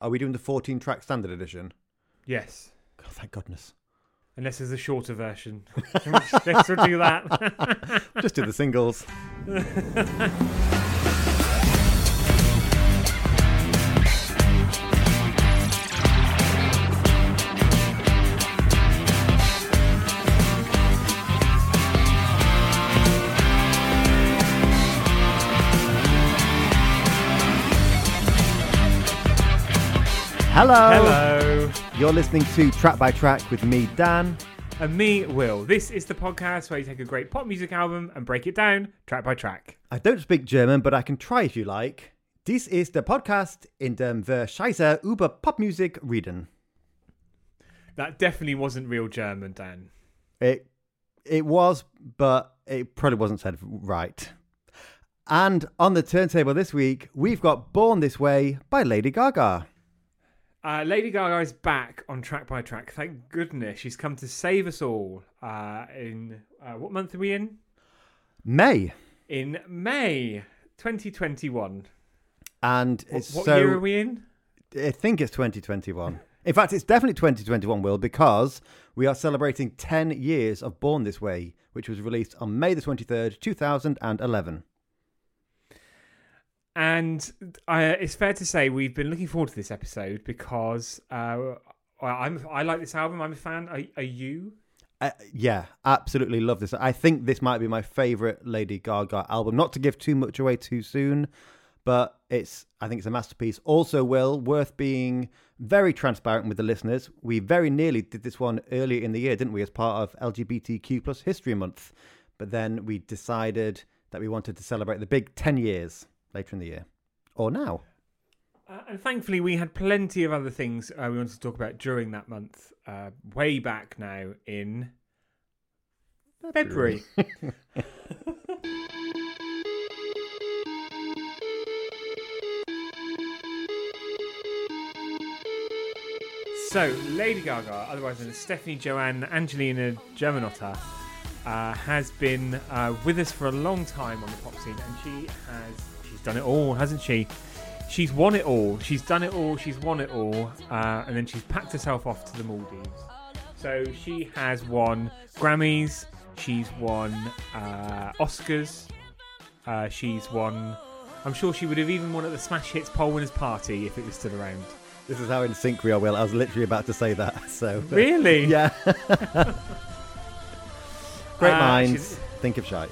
Are we doing the 14 track standard edition? Yes. God, thank goodness. Unless there's a shorter version. Let's do that. Just do the singles. Hello. Hello. You're listening to Track by Track with me, Dan. And me, Will. This is the podcast where you take a great pop music album and break it down track by track. I don't speak German, but I can try if you like. Dies ist der Podcast, in dem wir Scheiße über Popmusik reden. That definitely wasn't real German, Dan. It it was, but it probably wasn't said right. And on the turntable this week, we've got Born This Way by Lady Gaga. Uh, Lady Gaga is back on track by track. Thank goodness she's come to save us all. Uh, in uh, what month are we in? May. In May 2021. And What, what so year are we in? I think it's 2021. In fact, it's definitely 2021, Will, because we are celebrating 10 years of Born This Way, which was released on May the 23rd, 2011. And uh, it's fair to say we've been looking forward to this episode because uh, I'm I like this album. I'm a fan. Are, are you? Uh, yeah, absolutely love this. I think this might be my favorite Lady Gaga album. Not to give too much away too soon, but it's I think it's a masterpiece. Also, Will worth being very transparent with the listeners. We very nearly did this one earlier in the year, didn't we, as part of LGBTQ plus History Month? But then we decided that we wanted to celebrate the big ten years later in the year, or now. Uh, and thankfully, we had plenty of other things uh, we wanted to talk about during that month, uh, way back now in February. so, Lady Gaga, otherwise known as Stephanie Joanne Angelina Germanotta, uh, has been uh, with us for a long time on the pop scene, and she has she's done it all, hasn't she? She's won it all. She's done it all. She's won it all, uh, and then she's packed herself off to the Maldives. So she has won Grammys. She's won uh, Oscars. Uh, she's won. I'm sure she would have even won at the Smash Hits Poll Winners Party if it was still around. This is how in sync we are, Will. I was literally about to say that. So Really? yeah. Great Uh, minds think of shite.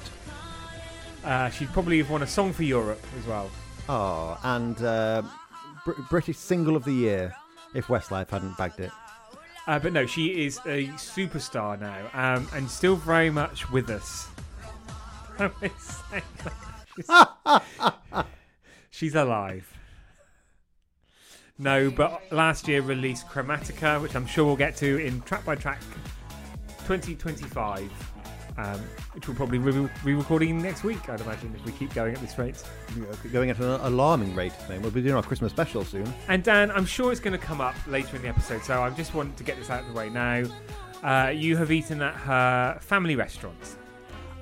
Uh, she'd probably have won a song for Europe as well. Oh, and uh, Br- British Single of the Year if Westlife hadn't bagged it. Uh, but no, she is a superstar now, um, and still very much with us. she's, she's alive. No, but last year released Chromatica, which I'm sure we'll get to in track by track 2025, um, which we'll probably be re-recording next week, I'd imagine, if we keep going at this rate. Going at an alarming rate, then. We'll be doing our Christmas special soon. And Dan, I'm sure it's going to come up later in the episode, so I just want to get this out of the way now. Uh, you have eaten at her family restaurant.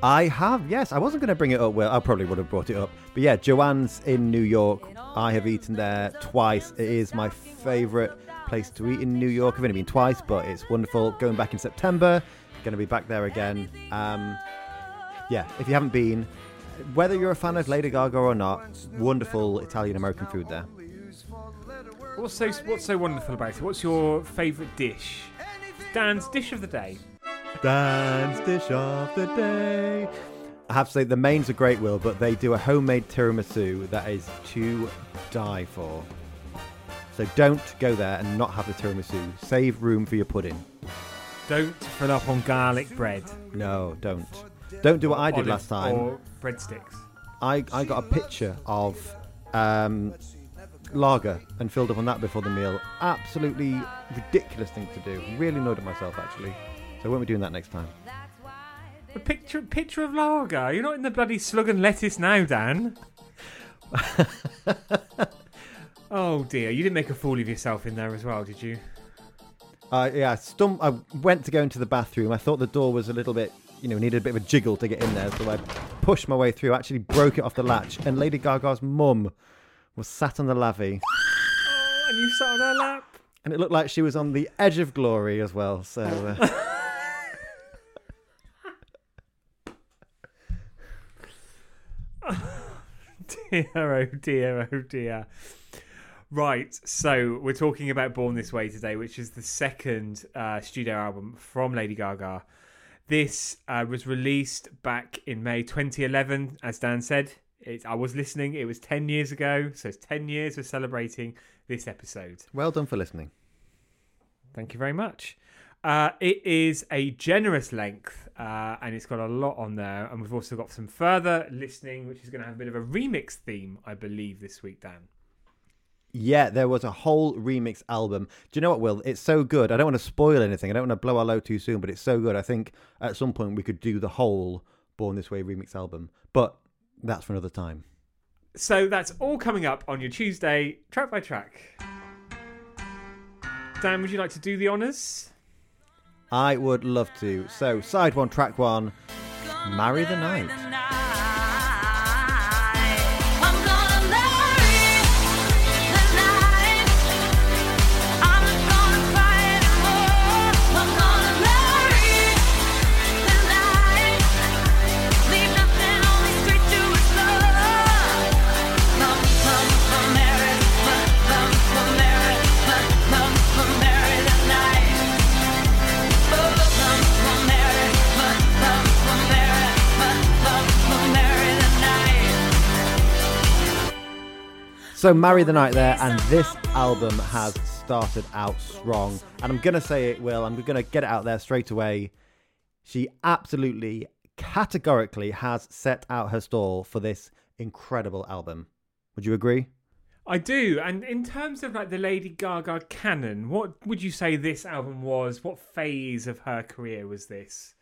I have, yes. I wasn't going to bring it up. Well, I probably would have brought it up. But yeah, Joanne's in New York. I have eaten there twice. It is my favourite place to eat in New York. I've only been twice, but it's wonderful. Going back in September. Going to be back there again. Um, yeah, if you haven't been, whether you're a fan of Lady Gaga or not, wonderful Italian American food there. What's so What's so wonderful about it? What's your favourite dish? Dan's dish of the day. Dance dish of the day. I have to say the mains are great, Will, but they do a homemade tiramisu that is to die for. So don't go there and not have the tiramisu. Save room for your pudding. Don't fill up on garlic bread. No, don't. Don't do what I did Olive last time. Or breadsticks. I, I got a picture of um, lager and filled up on that before the meal. Absolutely ridiculous thing to do. Really annoyed at myself, actually. So I won't be doing that next time. A picture, picture of lager. You're not in the bloody slug and lettuce now, Dan. oh dear, you didn't make a fool of yourself in there as well, did you? Uh, yeah, I, stum- I went to go into the bathroom. I thought the door was a little bit, you know, needed a bit of a jiggle to get in there. So I pushed my way through, actually broke it off the latch. And Lady Gaga's mum was sat on the lavvy. and you sat on her lap. And it looked like she was on the edge of glory as well. So uh, dear, oh dear, oh dear. Right, so we're talking about Born This Way today, which is the second uh, studio album from Lady Gaga. This uh, was released back in May 2011, as Dan said. It, I was listening, it was 10 years ago, so it's 10 years we're celebrating this episode. well done for listening. Thank you very much. Uh, it is a generous length uh, and it's got a lot on there. And we've also got some further listening, which is going to have a bit of a remix theme, I believe, this week, Dan. Yeah, there was a whole remix album. Do you know what, Will? It's so good. I don't want to spoil anything. I don't want to blow our load too soon, but it's so good. I think at some point we could do the whole Born This Way remix album. But that's for another time. So that's all coming up on your Tuesday, track by track. Dan, would you like to do the honours? I would love to. So, side one, track one, Marry the Night. So, Marry the Night there, and this album has started out strong. And I'm going to say it, Will. I'm going to get it out there straight away. She absolutely, categorically has set out her stall for this incredible album. Would you agree? I do. And in terms of like the Lady Gaga canon, what would you say this album was? What phase of her career was this?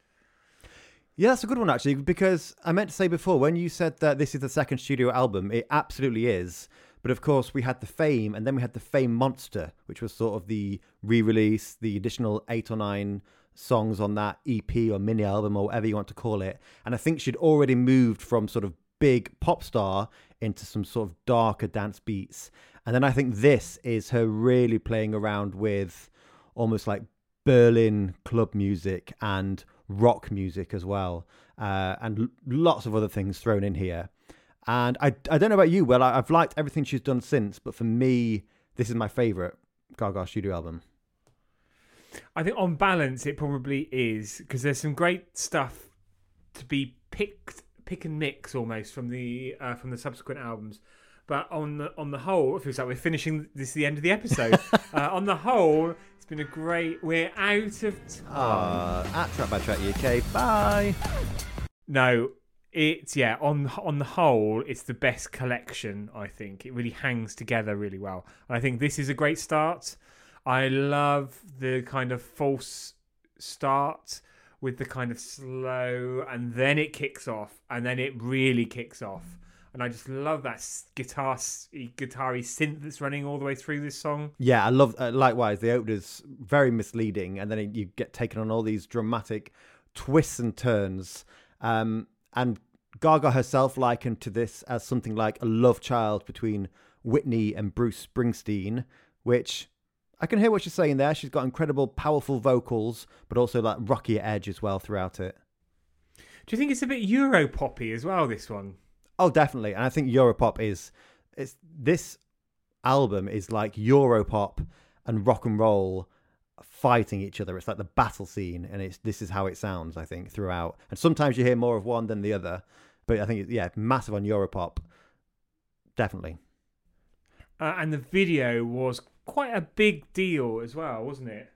Yeah, that's a good one actually, because I meant to say before when you said that this is the second studio album, it absolutely is. But of course, we had the Fame, and then we had the Fame Monster, which was sort of the re-release, the additional eight or nine songs on that EP or mini album or whatever you want to call it. And I think she'd already moved from sort of big pop star into some sort of darker dance beats. And then I think this is her really playing around with almost like Berlin club music and rock music as well, uh, and lots of other things thrown in here. And I, I don't know about you, well, I, I've liked everything she's done since, but for me, this is my favorite Gaga studio album. I think on balance, it probably is because there's some great stuff to be picked, pick and mix almost from the uh, from the subsequent albums. But on the on the whole, it feels like we're finishing this is the end of the episode. uh, on the whole, it's been a great. We're out of time. Uh, at Track by Track UK, bye. No, it's yeah. On on the whole, it's the best collection. I think it really hangs together really well. And I think this is a great start. I love the kind of false start with the kind of slow, and then it kicks off, and then it really kicks off. And I just love that guitar guitar synth that's running all the way through this song. Yeah, I love. Uh, likewise, the opener's very misleading, and then it, you get taken on all these dramatic twists and turns. Um, and Gaga herself likened to this as something like a love child between Whitney and Bruce Springsteen, which I can hear what she's saying there. She's got incredible, powerful vocals, but also that rockier edge as well throughout it. Do you think it's a bit Euro poppy as well? This one. Oh, definitely. And I think Europop is it's this album is like Europop and rock and roll fighting each other. It's like the battle scene, and it's this is how it sounds. I think throughout, and sometimes you hear more of one than the other. But I think yeah, massive on Europop, definitely. Uh, and the video was quite a big deal as well, wasn't it?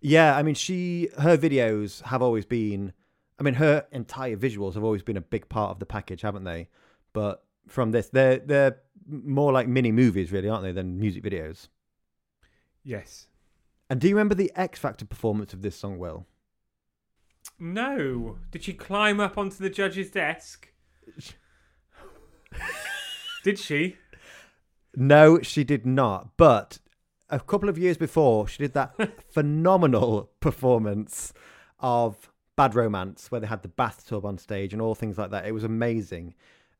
Yeah, I mean, she her videos have always been. I mean, her entire visuals have always been a big part of the package, haven't they? But from this, they're they're more like mini movies, really, aren't they, than music videos? Yes. And do you remember the X Factor performance of this song, Will? No. Did she climb up onto the judge's desk? Did she? No, she did not. But a couple of years before, she did that phenomenal performance of Bad Romance, where they had the bathtub on stage and all things like that. It was amazing.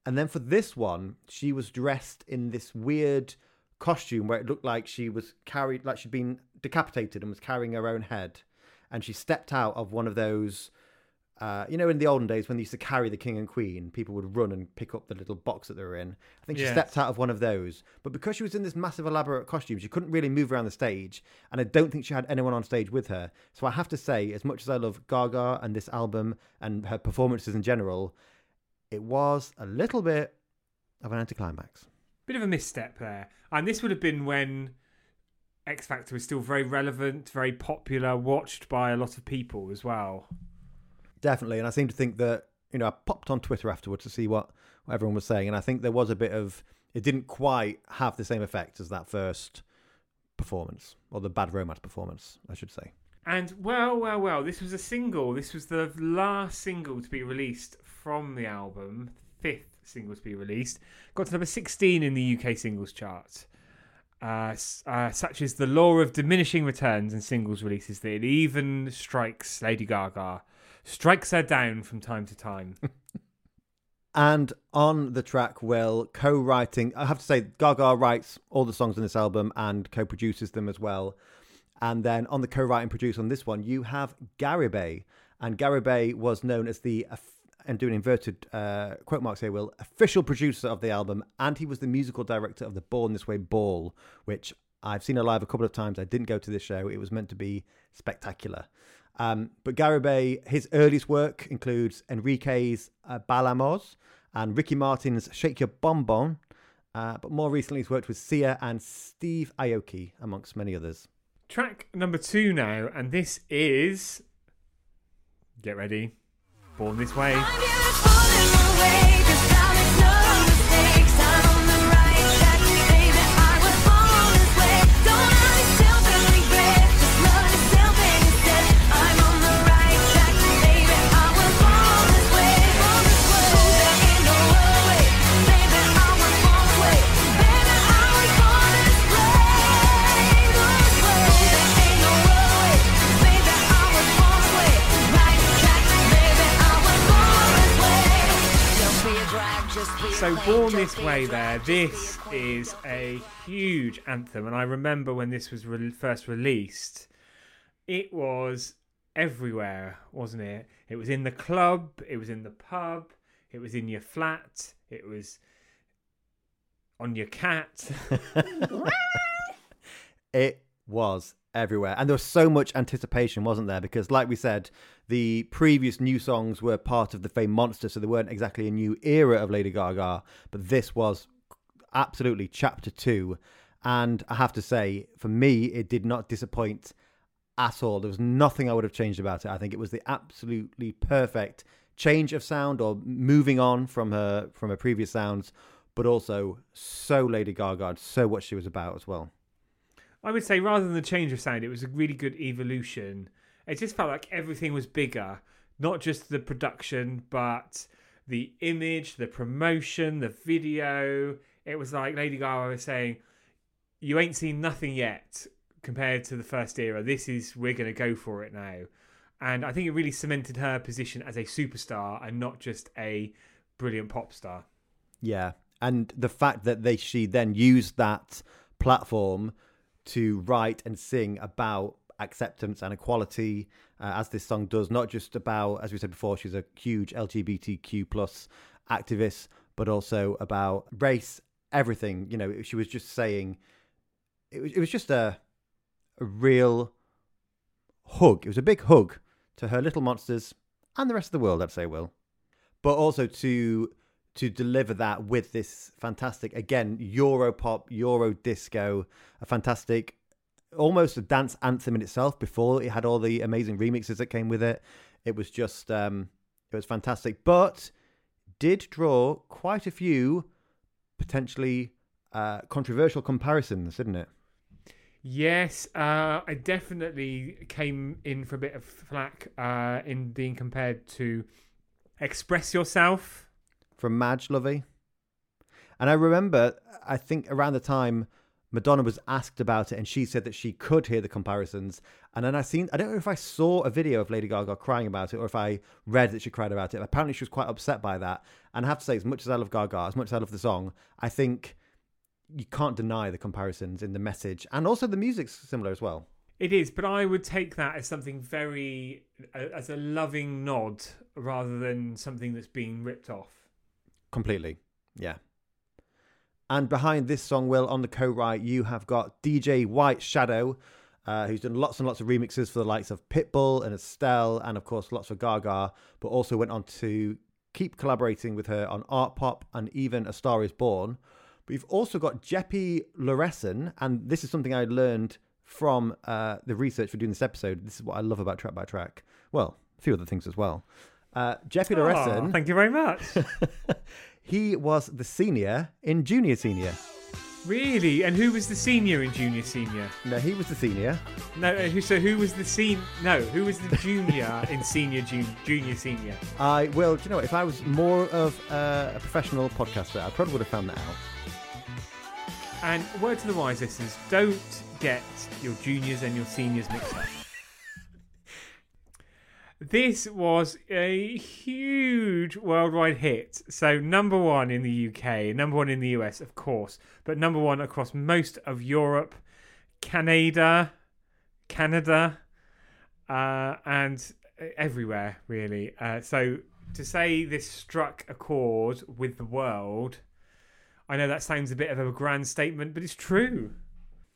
And then for this one, she was dressed in this weird costume where it looked like she was carried, like she'd been decapitated and was carrying her own head, and she stepped out of one of those. Uh, you know, in the olden days when they used to carry the king and queen, people would run and pick up the little box that they were in. I think she Yes. stepped out of one of those, but because she was in this massive elaborate costume, she couldn't really move around the stage, and I don't think she had anyone on stage with her. So I have to say, as much as I love Gaga and this album and her performances in general, it was a little bit of an anticlimax. Bit of a misstep there. And this would have been when X Factor was still very relevant, very popular, watched by a lot of people as well. Definitely, and I seem to think that you know I popped on Twitter afterwards to see what, what everyone was saying, and I think there was a bit of it didn't quite have the same effect as that first performance or the Bad Romance performance, I should say. And well, well, well, this was a single. This was the last single to be released from the album, fifth single to be released. Got to number 16 in the UK singles chart. Uh, uh, such as the law of diminishing returns and singles releases that it even strikes Lady Gaga, strikes her down from time to time. And on the track, Will co-writing. I have to say, Gaga writes all the songs on this album and co-produces them as well. And then on the co-writing produce on this one, you have Garibay, and Garibay was known as the and doing inverted uh, quote marks here, Will official producer of the album, and he was the musical director of the Born This Way Ball, which I've seen live a couple of times. I didn't go to this show; it was meant to be spectacular. Um, but Garibay, his earliest work includes Enrique's uh, Bailamos and Ricky Martin's Shake Your Bon Bon. Uh, but more recently, he's worked with Sia and Steve Aoki, amongst many others. Track number two now, and this is. Get ready. Born This Way. So. Born This Way, there, this is a huge anthem. And I remember when this was re- first released, it was everywhere, wasn't it? It was in the club, it was in the pub, it was in your flat, it was on your cat. It was everywhere. And there was so much anticipation, wasn't there? Because, like we said, the previous new songs were part of the Fame Monster, so they weren't exactly a new era of Lady Gaga. But this was absolutely chapter two. And I have to say, for me, it did not disappoint at all. There was nothing I would have changed about it. I think it was the absolutely perfect change of sound or moving on from her from her previous sounds, but also so Lady Gaga, so what she was about as well. I would say rather than the change of sound, it was a really good evolution. It just felt like everything was bigger, not just the production, but the image, the promotion, the video. It was like Lady Gaga was saying, "You ain't seen nothing yet compared to the first era. This is we're going to go for it now." And I think it really cemented her position as a superstar and not just a brilliant pop star. Yeah, and the fact that they she then used that platform to write and sing about acceptance and equality, uh, as this song does, not just about, as we said before, she's a huge LGBTQ plus activist, but also about race, everything. You know, she was just saying, it was, it was just a, a real hug. It was a big hug to her little monsters and the rest of the world, I'd say, Will. But also to to deliver that with this fantastic, again, Euro pop, Euro disco, a fantastic, almost a dance anthem in itself before it had all the amazing remixes that came with it. It was just, um, it was fantastic, but did draw quite a few potentially uh, controversial comparisons, didn't it? Yes, uh, I definitely came in for a bit of flack uh, in being compared to Express Yourself. from Madge Lovey. And I remember, I think around the time Madonna was asked about it, and she said that she could hear the comparisons. And then I seen, I don't know if I saw a video of Lady Gaga crying about it, or if I read that she cried about it. Apparently, she was quite upset by that. And I have to say, as much as I love Gaga, as much as I love the song, I think you can't deny the comparisons in the message, and also the music's similar as well. It is, but I would take that as something very, as a loving nod rather than something that's being ripped off. Completely. Yeah. And behind this song, Will, on the co write, you have got DJ White Shadow, uh, who's done lots and lots of remixes for the likes of Pitbull and Estelle, and of course, lots for Gaga, but also went on to keep collaborating with her on Art Pop and even A Star is Born. But you've also got Jeppe Laursen, and this is something I learned from uh, the research for doing this episode. This is what I love about Track by Track. Well, a few other things as well. Uh, Jeppe Oh, thank you very much. He was the senior in junior senior. really? And who was the senior in junior senior? No, he was the senior. No, uh, who? So who was the sen? No, who was the junior in senior, jun- junior, senior? I well, do you know what? If I was more of uh, a professional podcaster, I probably would have found that out. And word to the wise listeners: don't get your juniors and your seniors mixed up. This was a huge worldwide hit. So, number one in the UK, number one in the US, of course, but number one across most of Europe, Canada, Canada, uh, and everywhere, really. Uh, so, to say this struck a chord with the world, I know that sounds a bit of a grand statement, but it's true.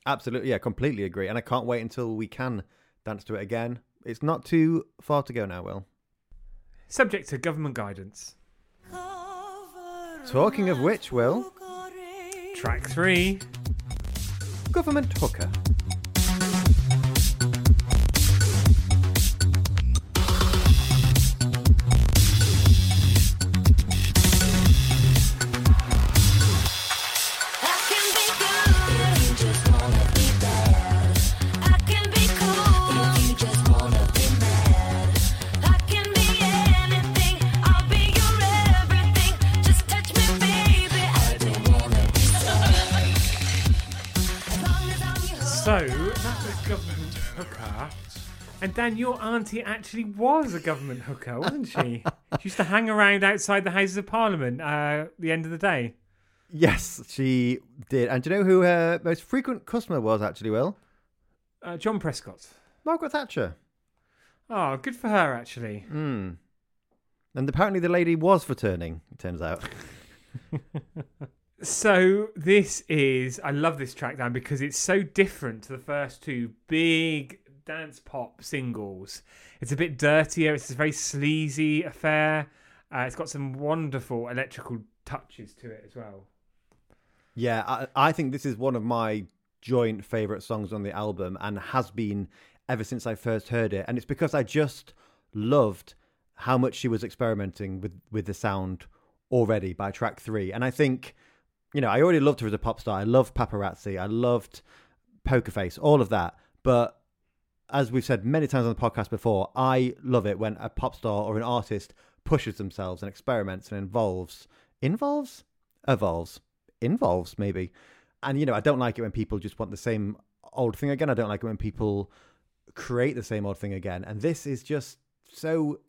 Absolutely, yeah, completely agree. And I can't wait until we can dance to it again. It's not too far to go now, Will. Subject to government guidance. Talking of which, Will, Track three. government hooker. And Dan, your auntie actually was a government hooker, wasn't she? she used to hang around outside the Houses of Parliament uh, at the end of the day. Yes, she did. And do you know who her most frequent customer was, actually, Will? Uh, John Prescott. Margaret Thatcher. Oh, good for her, actually. Hmm. And apparently the lady was for turning, it turns out. So this is I love this track Dan because it's so different to the first two big dance pop singles. It's a bit dirtier. It's a very sleazy affair. Uh, it's got some wonderful electrical touches to it as well. Yeah, I, I think this is one of my joint favourite songs on the album and has been ever since I first heard it. And it's because I just loved how much she was experimenting with, with the sound already by track three. And I think, you know, I already loved her as a pop star. I loved Paparazzi. I loved Poker Face, all of that. But as we've said many times on the podcast before, I love it when a pop star or an artist pushes themselves and experiments and involves, involves, evolves, involves maybe. And you know, I don't like it when people just want the same old thing again. I don't like it when people create the same old thing again. And this is just so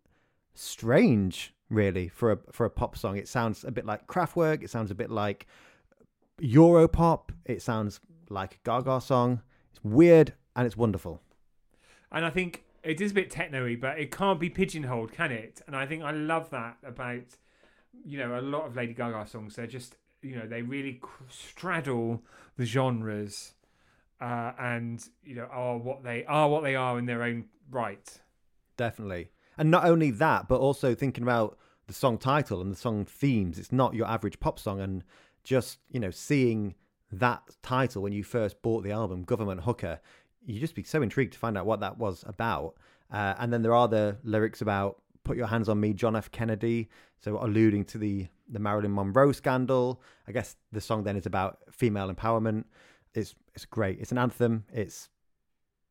strange, really, for a for a pop song. It sounds a bit like Kraftwerk. It sounds a bit like Europop. It sounds like a Gaga song. It's weird and it's wonderful. And I think it is a bit techno-y, but it can't be pigeonholed, can it? And I think I love that about you know a lot of Lady Gaga songs. They're just you know they really straddle the genres, uh, and you know are what they are what they are in their own right. Definitely. And not only that, but also thinking about the song title and the song themes. It's not your average pop song. And just, you know, seeing that title when you first bought the album, Government Hooker, you just be so intrigued to find out what that was about. Uh, and then there are the lyrics about Put Your Hands on Me, John F. Kennedy. So alluding to the, the Marilyn Monroe scandal. I guess the song then is about female empowerment. It's, it's great. It's an anthem. It's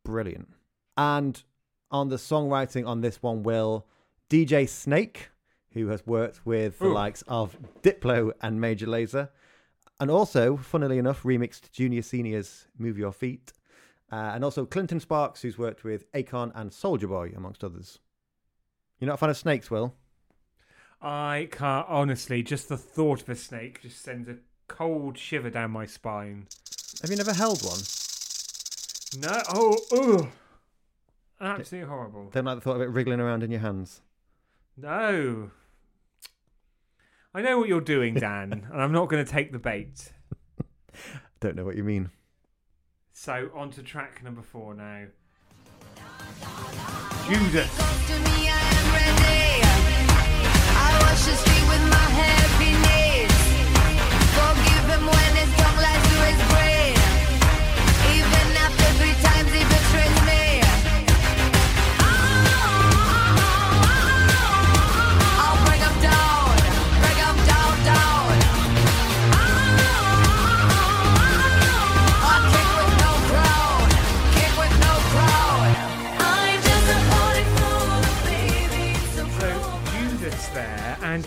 brilliant. And on the songwriting on this one will DJ Snake, who has worked with the Ooh. likes of Diplo and Major Lazer, and also, funnily enough, remixed Junior Senior's Move Your Feet, uh, and also Clinton Sparks, who's worked with Akon and Soulja Boy, amongst others. You're not a fan of Snakes, Will? I can't honestly. Just the thought of a snake just sends a cold shiver down my spine. Have you never held one? No, oh, ugh. absolutely horrible. Don't like the thought of it wriggling around in your hands. No. I know what you're doing, Dan, and I'm not going to take the bait. Don't know what you mean. So, on to track number four now. Judas.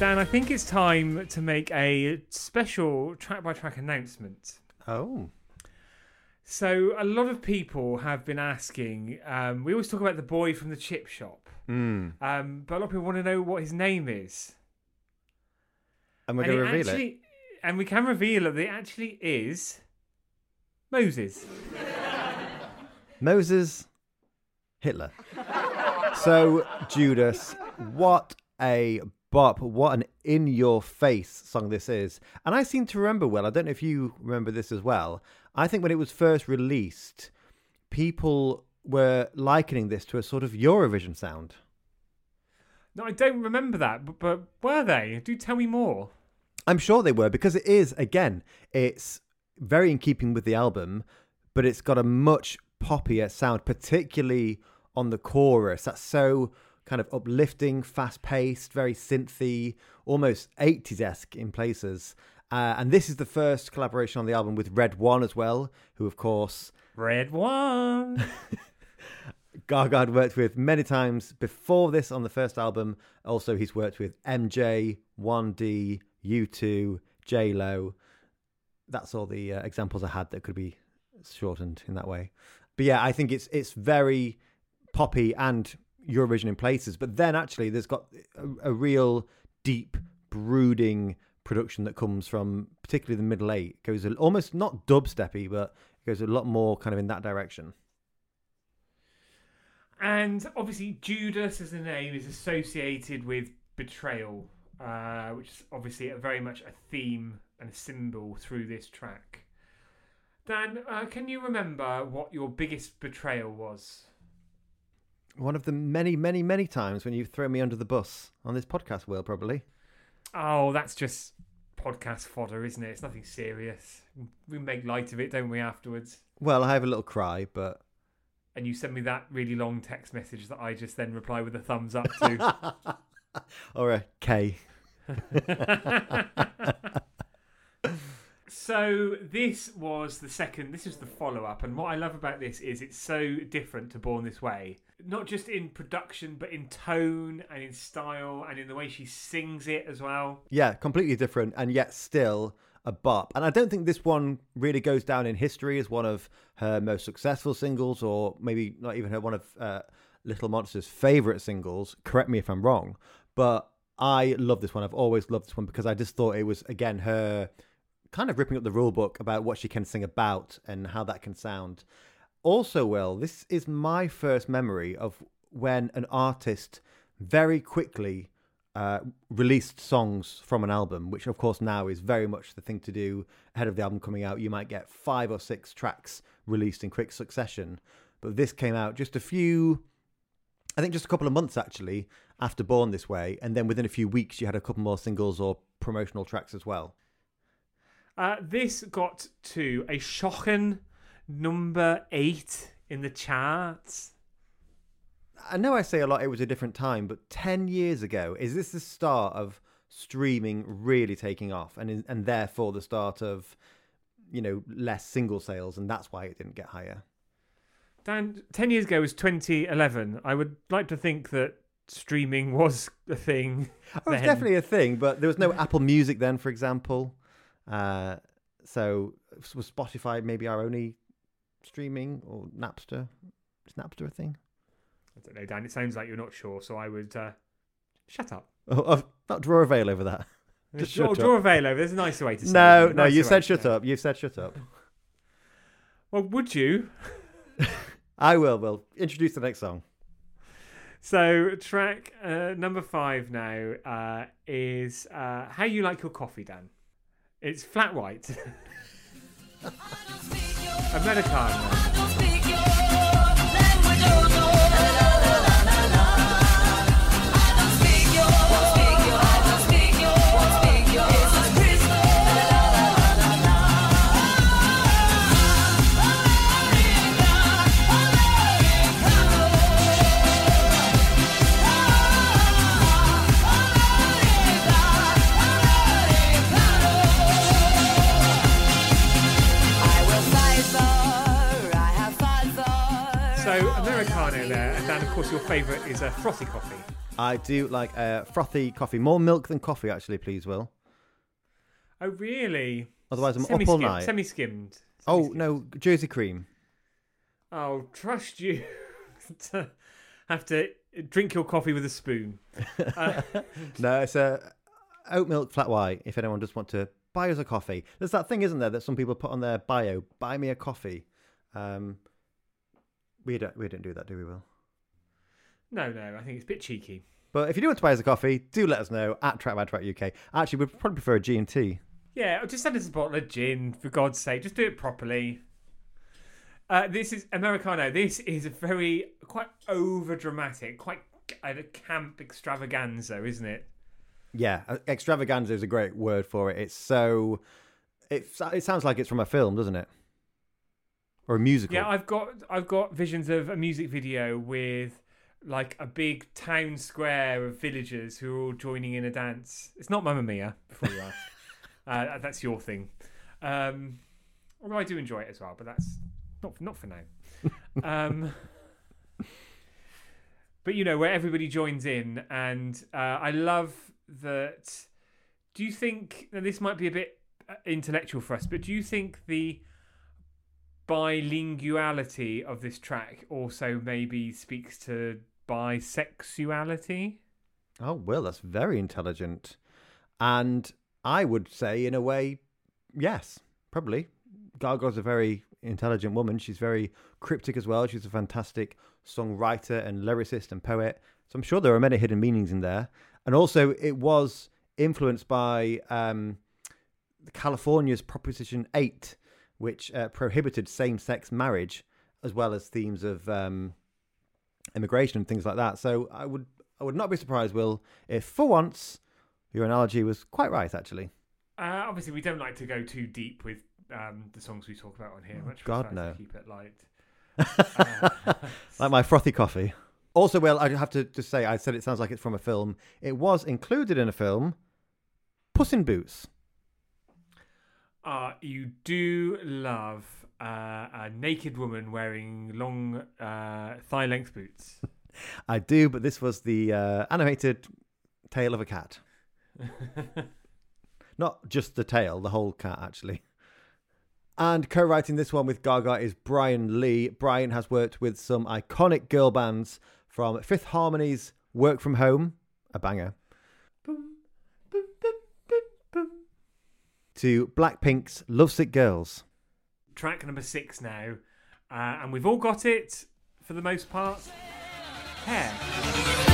Dan, I think it's time to make a special track by track announcement. Oh. So, a lot of people have been asking. Um, we always talk about the boy from the chip shop, Mm. um, but a lot of people want to know what his name is. And we're going to reveal it. And we can reveal that it actually is Moses. Moses Hitler. so, Judas, what a bop. What an in your face song this is. And I seem to remember well, I don't know if you remember this as well. I think when it was first released, people were likening this to a sort of Eurovision sound. No, I don't remember that, but, but were they? Do tell me more. I'm sure they were because it is again, it's very in keeping with the album, but it's got a much poppier sound, particularly on the chorus. That's so kind of uplifting, fast paced, very synthy, almost 80s esque in places. Uh, and this is the first collaboration on the album with Red One as well, who of course Red one. Gaga had worked with many times before this on the first album. Also, he's worked with MJ, 1D, U2, J Lo. That's all the uh, examples I had that could be shortened in that way. But yeah, I think it's it's very poppy and Eurovision in places. But then actually, there's got a, a real deep, brooding production that comes from particularly the middle eight. It goes almost not dubsteppy, but it goes a lot more kind of in that direction. And obviously, Judas as a name is associated with betrayal, uh, which is obviously a very much a theme and a symbol through this track. Dan, uh, can you remember what your biggest betrayal was? One of the many, many, many times when you've thrown me under the bus on this podcast, Will, probably. Oh, that's just podcast fodder, isn't it? It's nothing serious. We make light of it, don't we, afterwards? Well, I have a little cry, but And you send me that really long text message that I just then reply with a thumbs up to. or a K. So this was the second. This is the follow-up, and what I love about this is it's so different to Born This Way. Not just in production, but in tone and in style and in the way she sings it as well. Yeah, completely different, and yet still a bop. And I don't think this one really goes down in history as one of her most successful singles, or maybe not even her one of uh, Little Monster's favorite singles. Correct me if I'm wrong, but I love this one. I've always loved this one because I just thought it was again her kind of ripping up the rule book about what she can sing about and how that can sound. Also, Will, this is my first memory of when an artist very quickly uh, released songs from an album, which of course now is very much the thing to do ahead of the album coming out. You might get five or six tracks released in quick succession, but this came out just a few, I think just a couple of months actually after Born This Way, and then within a few weeks you had a couple more singles or promotional tracks as well. Uh, this got to a shocking number eight in the charts. I know I say a lot it was a different time, but 10 years ago, is this the start of streaming really taking off and and therefore the start of you know less single sales and that's why it didn't get higher. Dan, 10 years ago was 2011. I would like to think that streaming was a thing. Oh, it's then. definitely a thing, but there was no Apple Music then, for example. Uh, so was Spotify maybe our only streaming or Napster? Is Napster a thing? I don't know, Dan. It sounds like you're not sure, so I would uh, shut up. Oh, I've not draw a veil over that. Just draw, shut draw up. a veil over. There's a nicer way to say No, it. no, you said shut up. You said shut up. Well, would you? I will, will. Introduce the next song. So, track uh, number five now uh, is uh, How You Like Your Coffee, Dan. It's flat white. Americano. Course, your favourite is a frothy coffee. I do like a frothy coffee. More milk than coffee, actually, please, Will. Oh, really? Otherwise, I'm up all Semi-skimmed. night. Semi-skimmed. Oh, no, Jersey cream. I'll trust you to have to drink your coffee with a spoon. Uh, No, it's a oat milk flat white. If anyone does want to buy us a coffee, there's that thing, isn't there, that some people put on their bio: "Buy me a coffee." Um, we don't, we don't do that, do we, Will? No, no, I think it's a bit cheeky. But if you do want to buy us a coffee, do let us know at Track by Track UK. Actually, we'd probably prefer a G and T. Yeah, just send us a bottle of gin, for God's sake. Just do it properly. Uh, this is Americano. This is a very, quite over dramatic, quite a camp extravaganza, isn't it? Yeah, uh, extravaganza is a great word for it. It's so, it it sounds like it's from a film, doesn't it? Or a musical. Yeah, I've got I've got visions of a music video with like a big town square of villagers who are all joining in a dance. It's not Mamma Mia, before you ask. uh, that's your thing. Um, although I do enjoy it as well, but that's not not for now. um, but you know where everybody joins in, and uh, I love that. Do you think now this might be a bit uh, intellectual for us, but do you think the bilinguality of this track also maybe speaks to bisexuality? Oh, well, that's very intelligent. And I would say, in a way, yes, probably. Gaga's a very intelligent woman. She's very cryptic as well. She's a fantastic songwriter and lyricist and poet. So I'm sure there are many hidden meanings in there. And also, it was influenced by um, California's Proposition 8, which uh, prohibited same sex marriage, as well as themes of um, immigration and things like that. So I would I would not be surprised, Will, if for once your analogy was quite right, actually. Uh, obviously, we don't like to go too deep with um, the songs we talk about on here. Much Oh, God, prefer to no. keep it light. Uh, Like my frothy coffee. Also, Will, I have to just say, I said it sounds like it's from a film. It was included in a film, Puss in Boots. Uh, you do love uh, a naked woman wearing long uh, thigh length boots. I do, but this was the uh, animated tail of a cat. Not just the tail, the whole cat, actually. And co writing this one with Gaga is Brian Lee. Brian has worked with some iconic girl bands from Fifth Harmony's Work From Home, a banger, Boom, boom, boom, boom, boom. To Blackpink's Lovesick Girls. Track number six now. Uh, and we've all got it for the most part. Hair.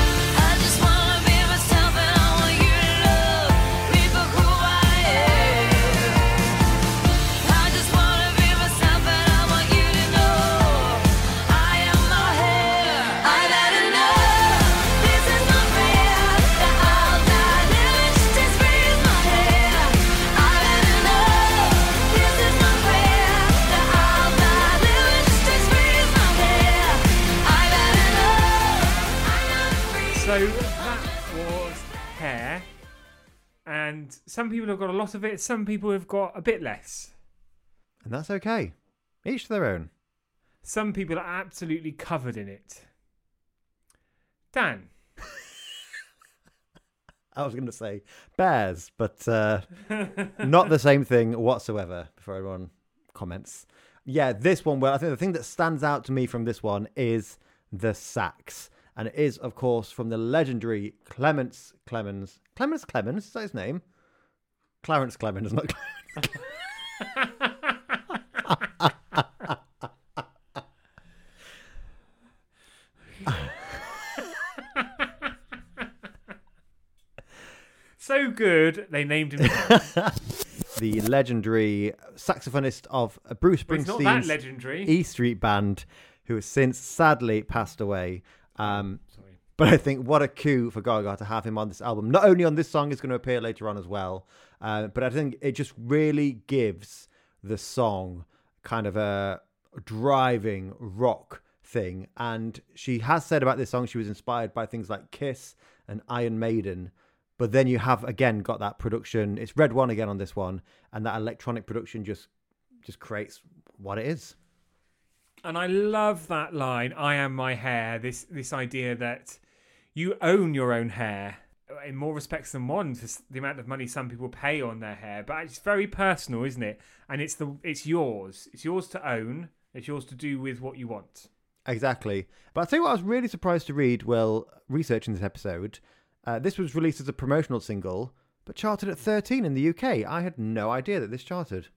And some people have got a lot of it, some people have got a bit less. And that's okay. Each to their own. Some people are absolutely covered in it. Dan. I was going to say bears, but uh, not the same thing whatsoever. Before everyone comments, yeah, this one. Well, I think the thing that stands out to me from this one is the sax, and it is, of course, from the legendary Clements Clemens. Clemens Clemens is that his name? Clarence Clemons, not So good, they named him. the legendary saxophonist of Bruce But it's not that Springsteen's legendary. E Street Band, who has since sadly passed away. Um, Sorry. but I think what a coup for Gaga to have him on this album. Not only on this song, it's going to appear later on as well. Uh, but I think it just really gives the song kind of a driving rock thing. And she has said about this song she was inspired by things like Kiss and Iron Maiden. But then you have again got that production. It's Red One again on this one, and that electronic production just just creates what it is. And I love that line, I am my hair, this this idea that you own your own hair in more respects than one for the amount of money some people pay on their hair, but it's very personal, isn't it? And it's the it's yours. It's yours to own. It's yours to do with what you want. Exactly. But I'll tell you what, I was really surprised to read while researching this episode. Uh, this was released as a promotional single, but charted at 13 in the UK. I had no idea that this charted.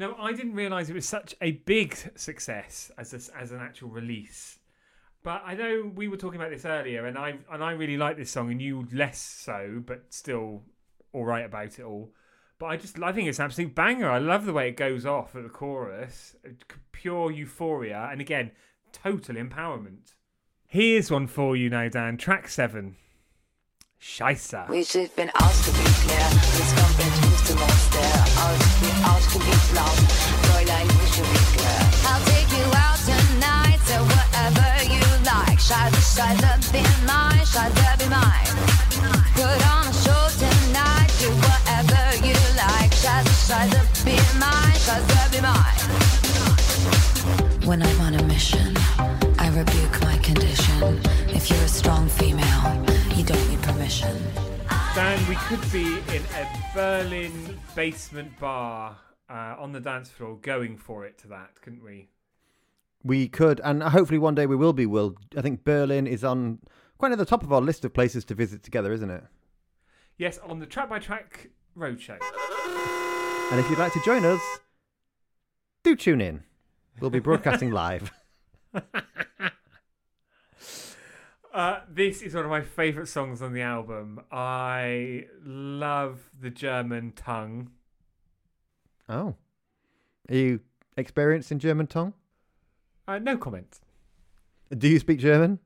No, I didn't realise it was such a big success as a, as an actual release. But I know we were talking about this earlier, and I and I really like this song, and you less so, but still all right about it all. But I just I think it's an absolute banger. I love the way it goes off at the chorus, pure euphoria, and again, total empowerment. Here's one for you now, Dan. Track seven. Scheisse. We should Monster. Out tonight to be Scheiße, be mine. Put on a show tonight, do whatever you like. Scheiße, Scheiße, be mine, Scheiße, be mine. When I'm on a mission, I rebuke could be in a Berlin basement bar uh, on the dance floor going for it to that, couldn't we? We could, and hopefully one day we will be, Will. I think Berlin is on quite at the top of our list of places to visit together, isn't it? Yes, on the track by track roadshow. And if you'd like to join us, do tune in. We'll be broadcasting live. Uh, this is one of my favourite songs on the album. I love the German tongue. Oh. Are you experienced in German tongue? Uh, no comment. Do you speak German?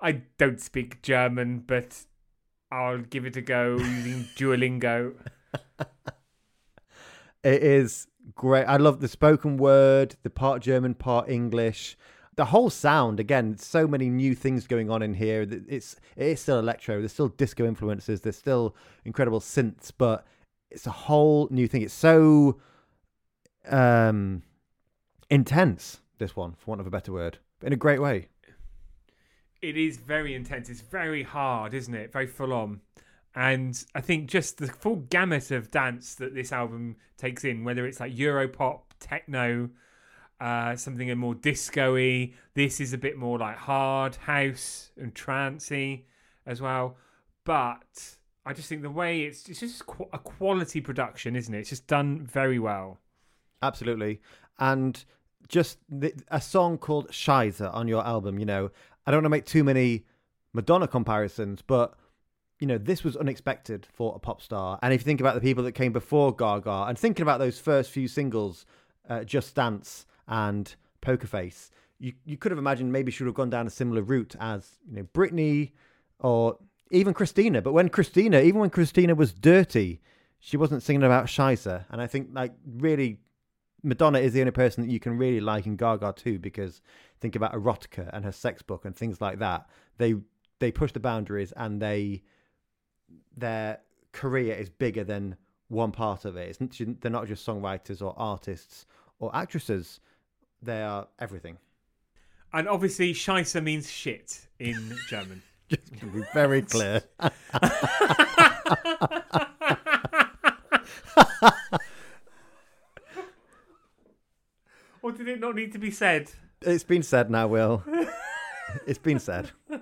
I don't speak German, but I'll give it a go using Duolingo. It is great. I love the spoken word, the part German, part English. The whole sound, again, so many new things going on in here. It's it is still electro. There's still disco influences. There's still incredible synths, but it's a whole new thing. It's so um intense. This one, for want of a better word, in a great way. it is very intense. It's very hard, isn't it? Very full on. And I think just the full gamut of dance that this album takes in, whether it's like Europop, techno, uh, something a more disco-y. This is a bit more like hard house and trancey as well. But I just think the way it's it's just a quality production, isn't it? It's just done very well. Absolutely. And just the, a song called Scheiße on your album, you know, I don't want to make too many Madonna comparisons, but, you know, this was unexpected for a pop star. And if you think about the people that came before Gaga and thinking about those first few singles, uh, Just Dance and Poker Face, you, you could have imagined maybe she would have gone down a similar route as, you know, Britney or even Christina. But when Christina, even when Christina was dirty, she wasn't singing about Scheiße. And I think, like, really Madonna is the only person that you can really like in Gaga too, because think about erotica and her sex book and things like that. They they push the boundaries and they their career is bigger than one part of it. It's, they're not just songwriters or artists or actresses. They are everything. And obviously, Scheisse means shit in German. Just to be very clear. or did it not need to be said? It's been said now, Will. it's been said. Do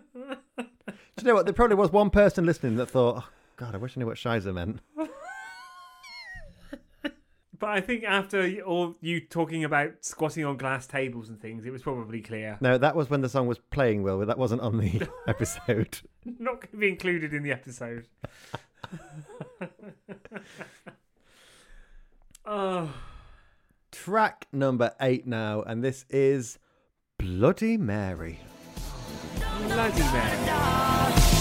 you know what? There probably was one person listening that thought, oh, God, I wish I knew what Shiza meant. But I think after all you talking about squatting on glass tables and things, it was probably clear. No, that was when the song was playing, Will, but that wasn't on the episode. Not going to be included in the episode. oh, Track number eight now, and this is Bloody Mary. bloody man.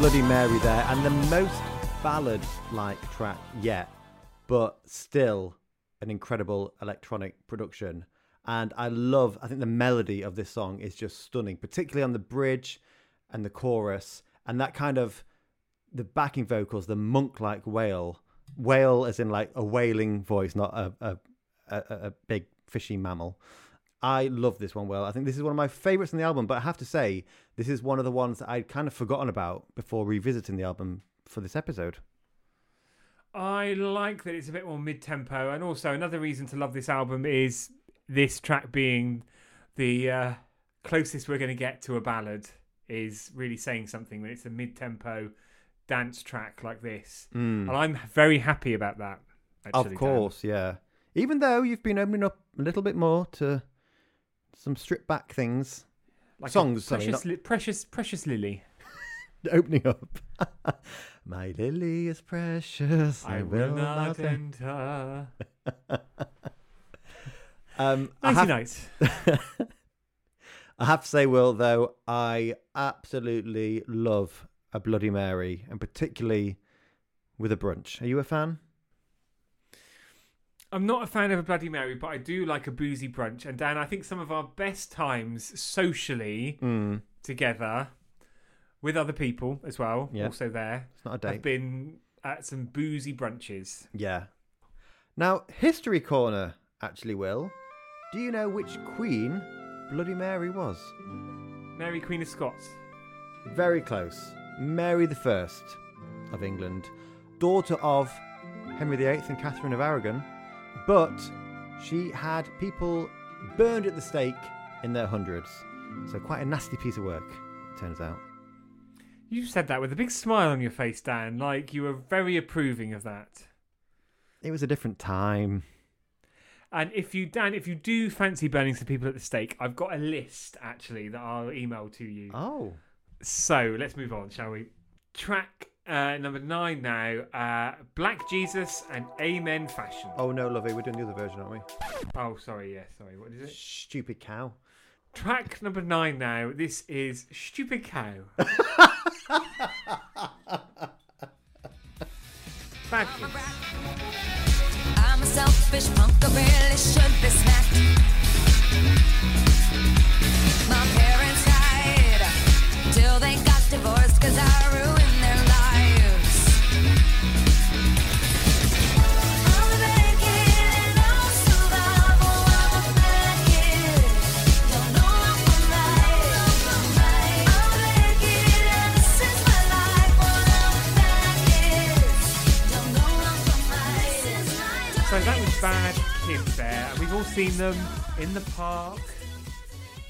Bloody Mary there, and the most ballad like track yet, but still an incredible electronic production. And I love, I think the melody of this song is just stunning, particularly on the bridge and the chorus, and that kind of the backing vocals, the monk like wail, wail as in like a wailing voice, not a, a, a, a big fishy mammal. I love this one, Will. I think this is one of my favourites on the album, but I have to say, this is one of the ones that I'd kind of forgotten about before revisiting the album for this episode. I like that it's a bit more mid tempo, and also another reason to love this album is this track being the uh, closest we're going to get to a ballad is really saying something when it's a mid tempo dance track like this. And I'm very happy about that. Actually, of Dan. course, yeah. Even though you've been opening up a little bit more to some stripped back things, Like songs, precious, not- li- precious, precious Lily. opening up. My lily is precious. I will not enter. Um, I Nighty have, night. I have to say, Will, though, I absolutely love a Bloody Mary, and particularly with a brunch. Are you a fan? I'm not a fan of a Bloody Mary, but I do like a boozy brunch. And Dan, I think some of our best times socially Mm, together with other people as well, Yeah. also there, it's not a have been at some boozy brunches. Yeah. Now, History Corner, actually, Will. Do you know which queen Bloody Mary was? Mary Queen of Scots. Very close. Mary the First of England, daughter of Henry VIII and Catherine of Aragon, but she had people burned at the stake in their hundreds. So quite a nasty piece of work, it turns out. You said that with a big smile on your face, Dan, like you were very approving of that. It was a different time. And if you, Dan, if you do fancy burning some people at the stake, I've got a list actually that I'll email to you. Oh. So let's move on, shall we? Track uh, number nine now uh, Black Jesus and Amen Fashion. Oh no, lovey, we're doing the other version, aren't we? Oh, sorry, yeah, sorry. What is it? Stupid cow. Track number nine now. This is Stupid Cow. Bad Kids. I'm a selfish punk, I really should be smacked. My parents died till they got divorced cause I ruined Bad Kids there. We've all seen them in the park,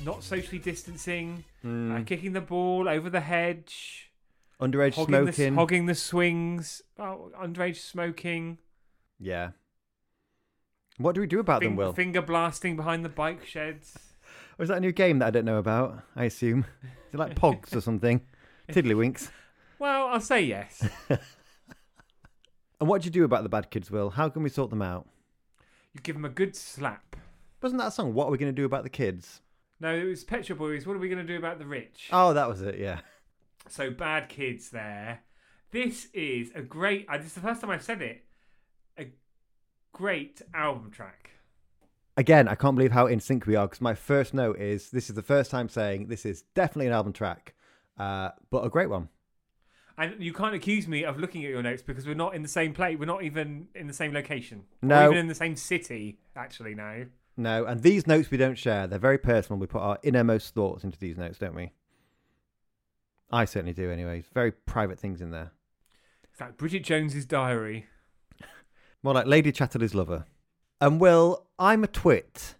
not socially distancing, uh, kicking the ball over the hedge, Underage hogging the, smoking. hogging the swings, oh, underage smoking, yeah. What do we do about them, Will? finger blasting behind the bike sheds. Or is that a new game that I don't know about? I assume. Is it like Pogs or something? Tiddlywinks. Well, I'll say yes. And what do you do about the bad kids, Will? How can we sort them out? You give them a good slap. Wasn't that a song? What are we going to do about the kids? No, it was Pet Shop Boys. What are we going to do about the rich? Oh, that was it. Yeah. So bad kids there. This is a great. Uh, this is the first time I've said it. A great album track. Again, I can't believe how in sync we are because my first note is this is the first time saying this is definitely an album track, uh, but a great one. And you can't accuse me of looking at your notes because we're not in the same place. We're not even in the same location. Or No. even in the same city. Actually, now. No, and these notes we don't share. They're very personal. We put our innermost thoughts into these notes, don't we? I certainly do, anyway. Very private things in there. It's like Bridget Jones's diary. More like Lady Chatterley's lover. And Will, I'm a twit.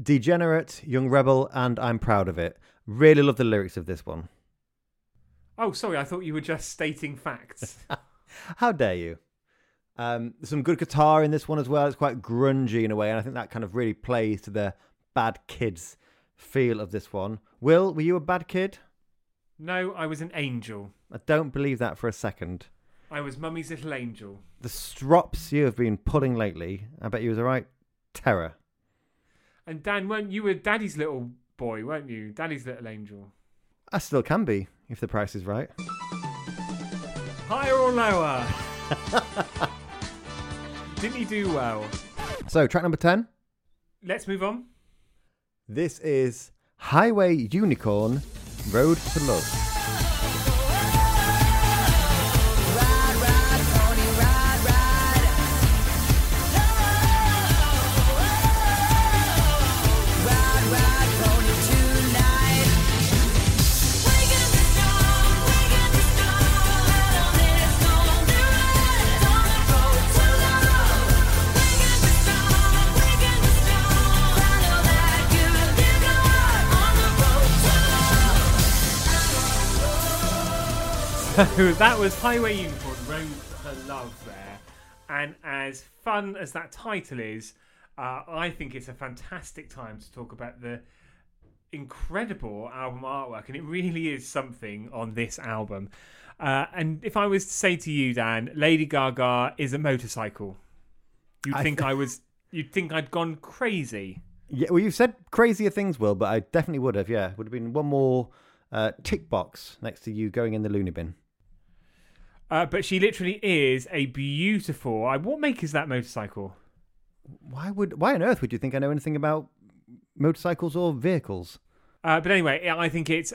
Degenerate, young rebel, and I'm proud of it. Really love the lyrics of this one. Oh, sorry, I thought you were just stating facts. How dare you? Um, there's some good guitar in this one as well. It's quite grungy in a way, and I think that kind of really plays to the bad kids feel of this one. Will, were you a bad kid? no, I was an angel. I don't believe that for a second. I was Mummy's little angel. The strops you have been pulling lately, I bet you was a right terror. And Dan, weren't you were Daddy's little boy, weren't you? Daddy's little angel. I still can be, if the price is right. Higher or lower? Didn't you do well? So, track number 10. Let's move on. This is Highway Unicorn Road to Love. So that was Highway Unicorn Road to Love there. And as fun as that title is, uh, I think it's a fantastic time to talk about the incredible album artwork. And it really is something on this album. Uh, and if I was to say to you, Dan, Lady Gaga is a motorcycle, you'd I think th- I was. You'd think I'd gone crazy. Yeah, well, you've said crazier things, Will, but I definitely would have, yeah. Would have been one more uh, tick box next to you going in the loony bin. Uh, but she literally is a beautiful. I, what make is that motorcycle? Why would? Why on earth would you think I know anything about motorcycles or vehicles? Uh, but anyway, I think it's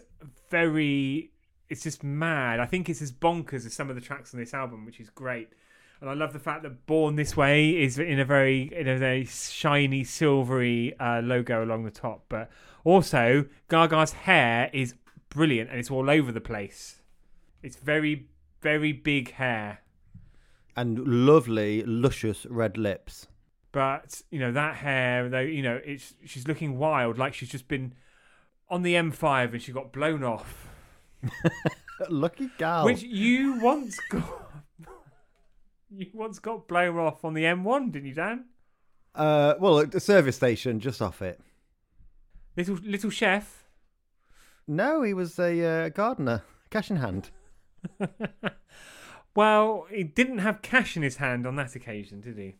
very. It's just mad. I think it's as bonkers as some of the tracks on this album, which is great. And I love the fact that "Born This Way" is in a very, in a very shiny, silvery uh, logo along the top. But also, Gaga's hair is brilliant, and it's all over the place. It's very, very big hair. And lovely, luscious red lips. But you know that hair, though, you know, it's she's looking wild, like she's just been on the M5 and she got blown off. Lucky gal. Which you once got. you once got blown off on the M1, didn't you, Dan? Uh, well, at the service station just off it. Little little chef. No, he was a uh, gardener, cash in hand. Well, he didn't have cash in his hand on that occasion, did he?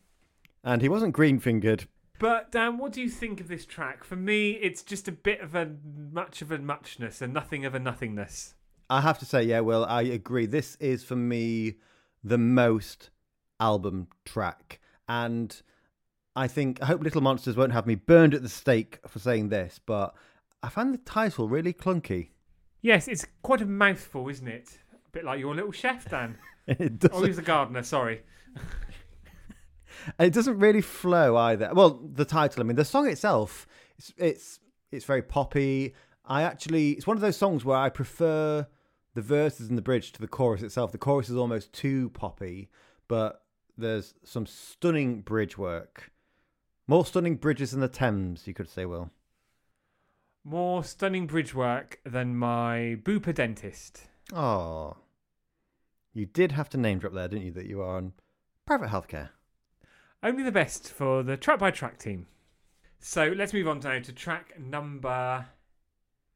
And he wasn't green fingered. But Dan, what do you think of this track? For me, it's just a bit of a much of a muchness and nothing of a nothingness. I have to say, yeah, well, I agree. This is for me the most album track. And I think, I hope Little Monsters won't have me burned at the stake for saying this, but I find the title really clunky. Yes, it's quite a mouthful, isn't it? A bit like your little chef, Dan. Oh, he's a gardener. Sorry. it doesn't really flow either. Well, the title, I mean, the song itself, it's, it's, it's very poppy. I actually, it's one of those songs where I prefer the verses and the bridge to the chorus itself. The chorus is almost too poppy, but there's some stunning bridge work. More stunning bridges in the Thames, you could say, Will. More stunning bridge work than my Bupa dentist. Oh, you did have to name drop there, didn't you? That you are on private healthcare. Only the best for the track by track team. So let's move on now to track number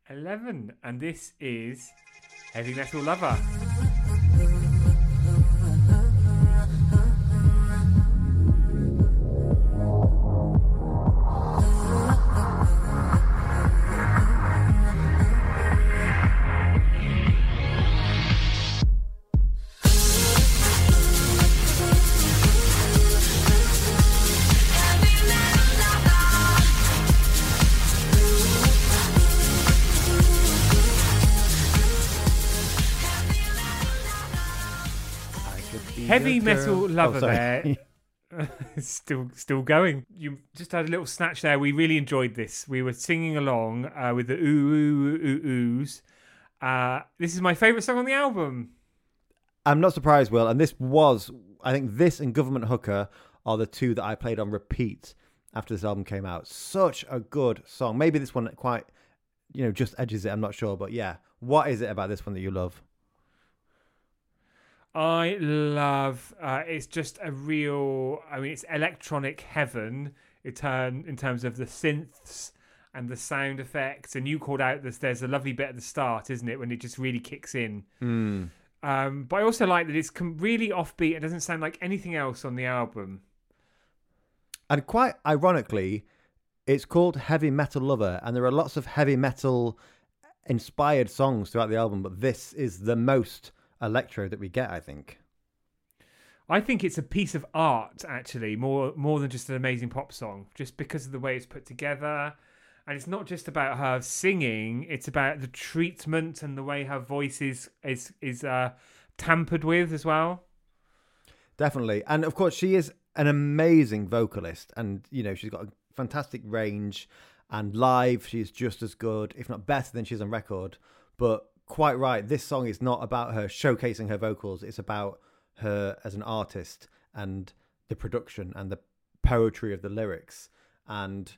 11. And this is Heavy Metal Lover. Heavy metal girl. lover Oh, there. it's still still going. You just had a little snatch there. We really enjoyed this. We were singing along uh, with the ooh ooh ooh oohs. Uh, this is my favourite song on the album. I'm not surprised, Will. And this was, I think, this and Government Hooker are the two that I played on repeat after this album came out. Such a good song. Maybe this one quite, you know, just edges it. I'm not sure, but yeah. What is it about this one that you love? I love. Uh, it's just a real. I mean, it's electronic heaven. It turn in terms of the synths and the sound effects. And you called out this. There's a lovely bit at the start, isn't it, when it just really kicks in. Mm. Um, but I also like that it's com- really offbeat. It doesn't sound like anything else on the album. And quite ironically, it's called Heavy Metal Lover, and there are lots of heavy metal inspired songs throughout the album, but this is the most electro that we get, I think. I think it's a piece of art, actually, more more than just an amazing pop song, just because of the way it's put together. And it's not just about her singing; it's about the treatment and the way her voice is is is uh, tampered with as well. Definitely. And of course, she is an amazing vocalist. And, you know, she's got a fantastic range. And live, she's just as good, if not better than she's on record. But quite right, this song is not about her showcasing her vocals. It's about her as an artist and the production and the poetry of the lyrics. And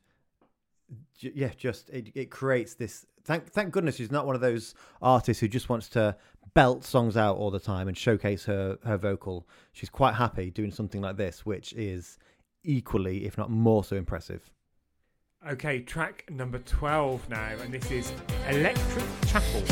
yeah, just it, it creates this. Thank thank goodness she's not one of those artists who just wants to belt songs out all the time and showcase her her vocal. She's quite happy doing something like this, which is equally, if not more, so impressive. Okay, track number twelve now, and this is Electric Chapel.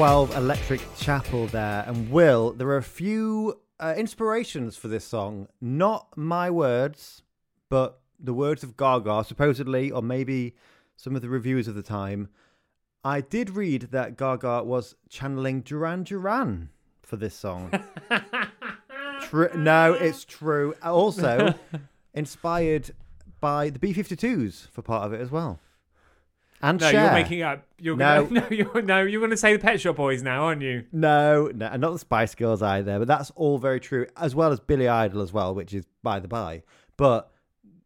12 Electric Chapel there. And Will, there are a few uh, inspirations for this song. Not my words, but the words of Gaga, supposedly, or maybe some of the reviews of the time. I did read that Gaga was channeling Duran Duran for this song. Tr- no, it's true. Also, inspired by the B 52s for part of it as well. And No, Cher. you're making up. You're No. gonna, no, you're no, you're going to say the Pet Shop Boys now, aren't you? No, no, and not the Spice Girls either. But that's all very true, as well as Billy Idol as well, which is by the by. But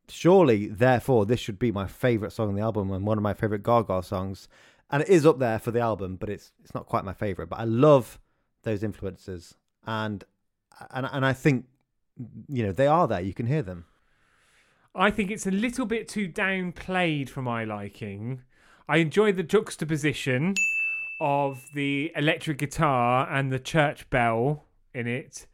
surely, therefore, this should be my favorite song on the album and one of my favorite Gaga songs. And it is up there for the album, but it's it's not quite my favorite. But I love those influences, and and and I think you know they are there. You can hear them. I think it's a little bit too downplayed for my liking. I enjoy the juxtaposition of the electric guitar and the church bell in it,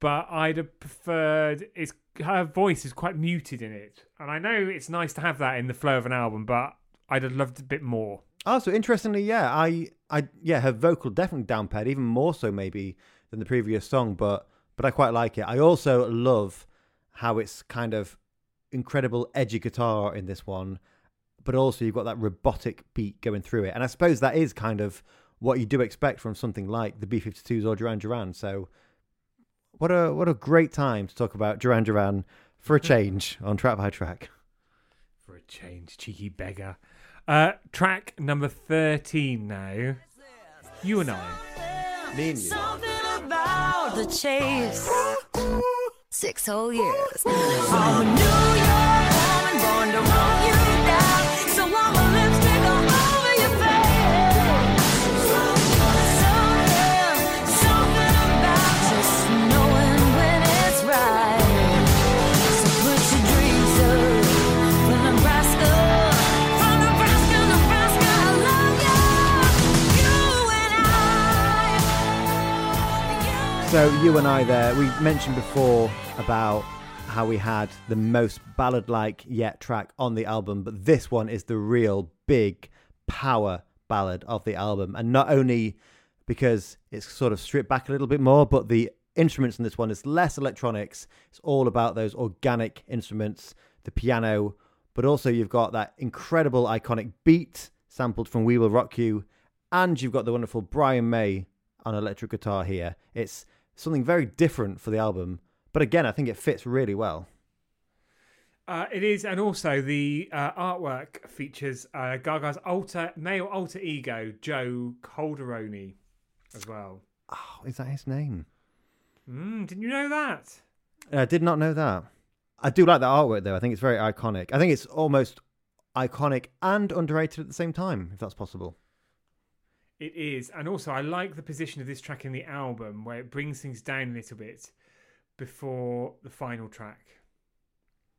but I'd have preferred it's her voice is quite muted in it, and I know it's nice to have that in the flow of an album, but I'd have loved a bit more. Oh, so interestingly, yeah, I, I, yeah, her vocal definitely downpaired, even more so maybe than the previous song, but but I quite like it. I also love how it's kind of incredible edgy guitar in this one, but also you've got that robotic beat going through it, and I suppose that is kind of what you do expect from something like the B52s or Duran Duran. So, what a what a great time to talk about Duran Duran for a change on Track by Track. For a change, cheeky beggar. Uh, track number 13 now. You and I. Me and you. Something about the chase. Six whole years. So you and I there, we mentioned before about how we had the most ballad-like yet track on the album, but this one is the real big power ballad of the album, and not only because it's sort of stripped back a little bit more, but the instruments in this one. It's less electronics. It's all about those organic instruments, the piano, but also you've got that incredible iconic beat sampled from We Will Rock You, and you've got the wonderful Brian May on electric guitar here. It's something very different for the album, but again, I think it fits really well. Uh, it is, and also the uh, artwork features uh, Gaga's alter male alter ego Jo Calderone as well. Oh, is that his name? Mm, didn't you know that? I did not know that. I do like the artwork though. I think it's very iconic. I think it's almost iconic and underrated at the same time, if that's possible. It is, and also I like the position of this track in the album where it brings things down a little bit before the final track.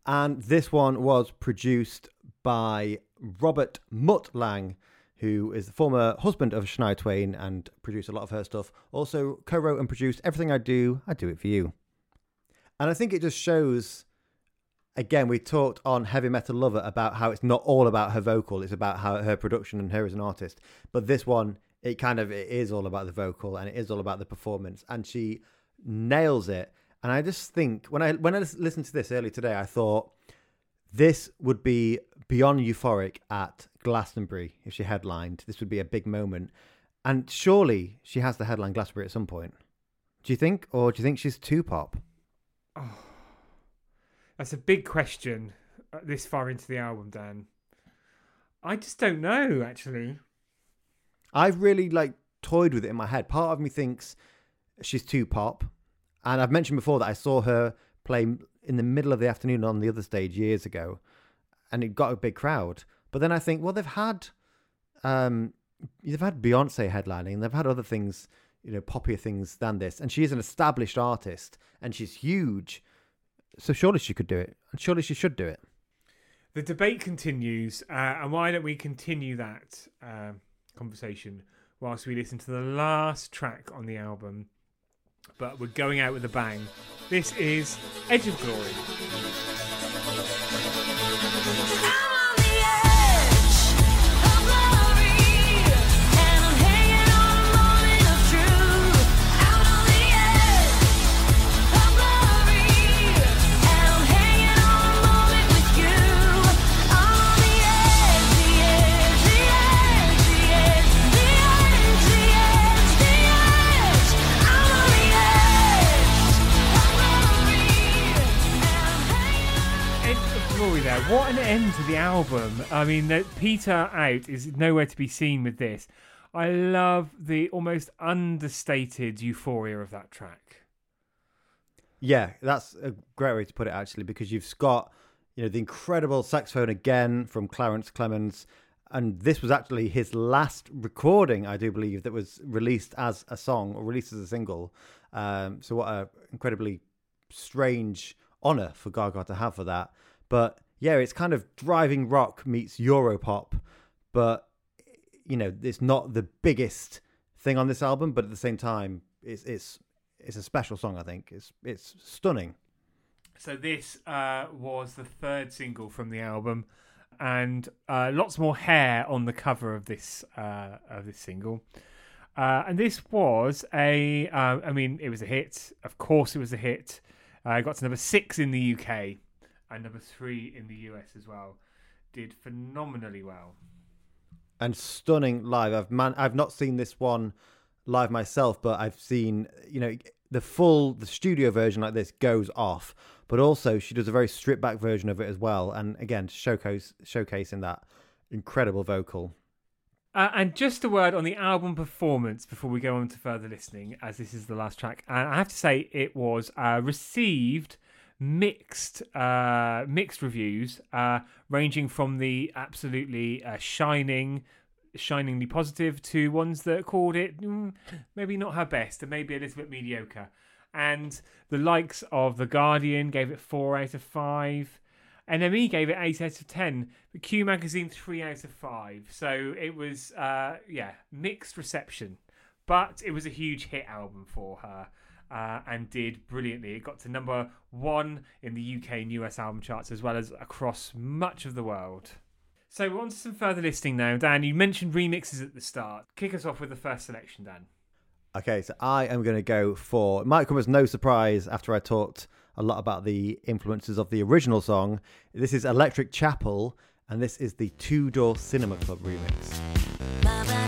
And this one was produced by Robert Mutt Lange, who is the former husband of Shania Twain and produced a lot of her stuff. Also co wrote and produced Everything I Do, I Do It For You. And I think it just shows, again, we talked on Heavy Metal Lover about how it's not all about her vocal, it's about how her production and her as an artist. But this one, it kind of it is all about the vocal and it is all about the performance. And she nails it. And I just think when I when I listened to this earlier today, I thought this would be beyond euphoric at Glastonbury if she headlined. This would be a big moment, and surely she has the headline Glastonbury at some point. Do you think, or do you think she's too pop? oh, That's a big question uh, this far into the album, Dan. I just don't know, actually. I've really like toyed with it in my head. Part of me thinks she's too pop, and I've mentioned before that I saw her play in the middle of the afternoon on the other stage years ago, and it got a big crowd. But then I think, well, they've had, um, they've had Beyonce headlining, they've had other things, you know, poppier things than this, and she is an established artist, and she's huge. So surely she could do it, and surely she should do it. The debate continues, uh, and why don't we continue that uh, conversation whilst we listen to the last track on the album? But we're going out with a bang. This is Edge of Glory. There. What an end to the album. I mean, that Peter out is nowhere to be seen with this. I love the almost understated euphoria of that track. Yeah, that's a great way to put it actually, because you've got you know the incredible saxophone again from Clarence Clemons, and this was actually his last recording, I do believe, that was released as a song or released as a single. Um, so what a incredibly strange honor for Gaga to have for that. But yeah, it's kind of driving rock meets Europop, but you know it's not the biggest thing on this album, but at the same time, it's it's it's a special song. I think it's it's stunning. So this uh, was the third single from the album, and uh, lots more hair on the cover of this uh, of this single. Uh, and this was a, uh, I mean, it was a hit. Of course, it was a hit. Uh, it got to number six in the UK and number three in the US as well. Did phenomenally well. and stunning live. I've man, I've not seen this one live myself, but I've seen you know the full the studio version like this goes off, but also she does a very stripped back version of it as well, and again showcase showcasing that incredible vocal. Uh, and just a word on the album performance before we go on to further listening, as this is the last track. And I have to say, it was uh, received mixed uh, mixed reviews, uh, ranging from the absolutely uh, shining, shiningly positive to ones that called it mm, maybe not her best and maybe a little bit mediocre. And the likes of The Guardian gave it four out of five. NME gave it 8 out of 10, but Q Magazine 3 out of 5. So it was, uh, yeah, mixed reception. But it was a huge hit album for her uh, and did brilliantly. It got to number one in the UK and US album charts as well as across much of the world. So we're on to some further listing now. Dan, you mentioned remixes at the start. Kick us off with the first selection, Dan. Okay, so I am going to go for. It might come as no surprise after I talked a lot about the influences of the original song. This is Electric Chapel, and this is the Two Door Cinema Club remix. My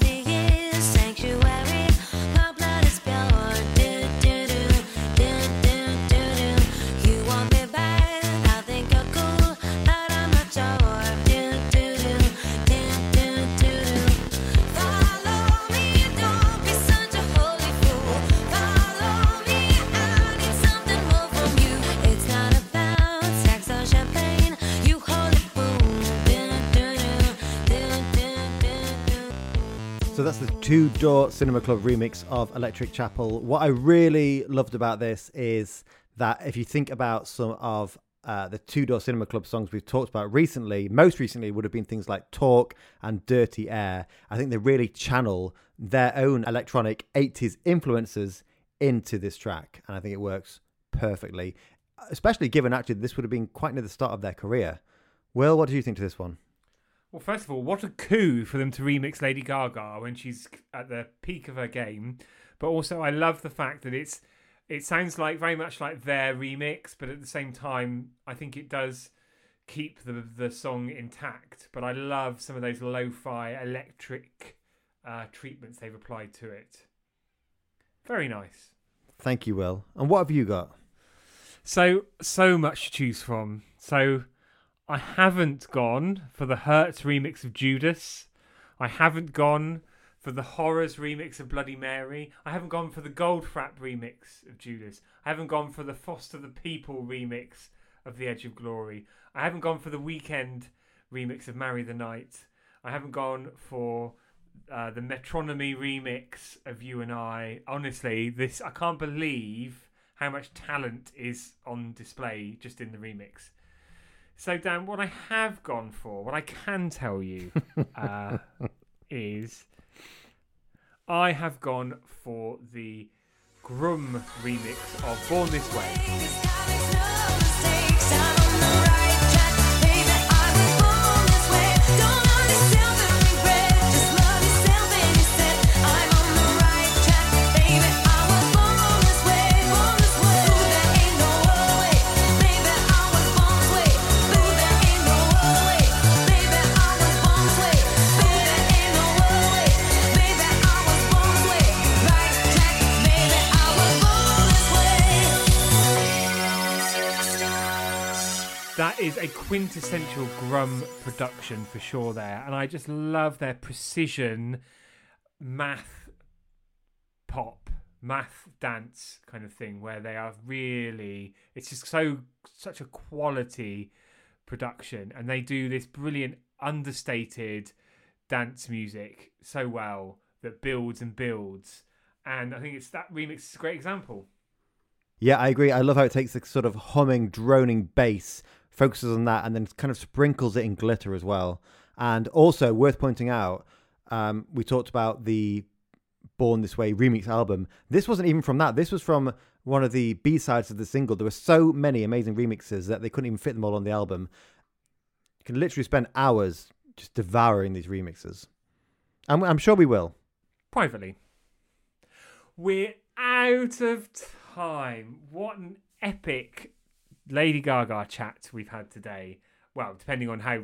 So that's the Two Door Cinema Club remix of Electric Chapel. What I really loved about this is that if you think about some of uh, the Two Door Cinema Club songs we've talked about recently, most recently would have been things like Talk and Dirty Air. I think they really channel their own electronic 80s influences into this track, and I think it works perfectly, especially given actually this would have been quite near the start of their career. Will, what do you think to this one? Well, first of all, what a coup for them to remix Lady Gaga when she's at the peak of her game. But also, I love the fact that it's it sounds like very much like their remix, but at the same time, I think it does keep the the song intact. But I love some of those lo-fi electric uh, treatments they've applied to it. Very nice. Thank you, Will. And what have you got? So so much to choose from. So I haven't gone for the Hurts remix of Judas. I haven't gone for the Horrors remix of Bloody Mary. I haven't gone for the Goldfrapp remix of Judas. I haven't gone for the Foster the People remix of The Edge of Glory. I haven't gone for the Weeknd remix of Marry the Night. I haven't gone for uh, the Metronomy remix of You and I. Honestly, this I can't believe how much talent is on display just in the remix. So, Dan, what I have gone for, what I can tell you, uh, is I have gone for the Grum remix of Born This Way. A quintessential Grum production for sure there. And I just love their precision math pop, math dance kind of thing where they are really it's just so such a quality production and they do this brilliant understated dance music so well that builds and builds. And I think it's that remix is a great example. Yeah, I agree. I love how it takes the sort of humming, droning bass, focuses on that, and then kind of sprinkles it in glitter as well. And also worth pointing out, um, we talked about the Born This Way remix album. This wasn't even from that. This was from one of the B sides of the single. There were so many amazing remixes that they couldn't even fit them all on the album. You can literally spend hours just devouring these remixes. And I'm sure we will. privately. We're out of time. What an epic Lady Gaga chat we've had today. Well, depending on how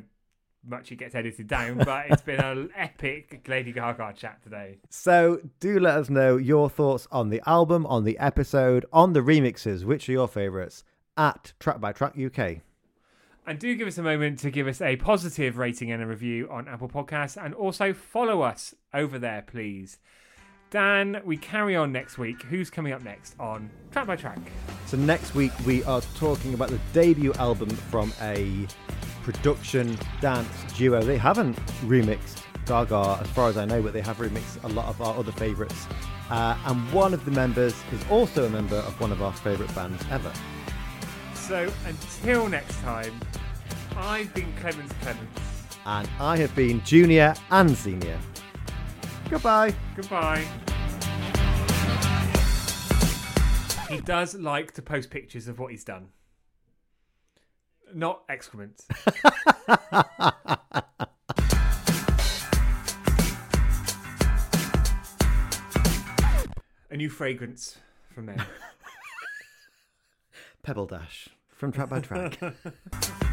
much it gets edited down, but it's been an epic Lady Gaga chat today. So do let us know your thoughts on the album, on the episode, on the remixes. Which are your favourites? At Track by Track UK. And do give us a moment to give us a positive rating and a review on Apple Podcasts and also follow us over there, please. Dan, we carry on next week. Who's coming up next on Track by Track? So next week we are talking about the debut album from a production dance duo. They haven't remixed Gaga as far as I know, but they have remixed a lot of our other favourites. Uh, and one of the members is also a member of one of our favourite bands ever. So until next time, I've been Clemens Clemens. And I have been junior and senior. Goodbye. Goodbye. He does like to post pictures of what he's done. Not excrement. a new fragrance for men. Pebble Dash from Track by Track.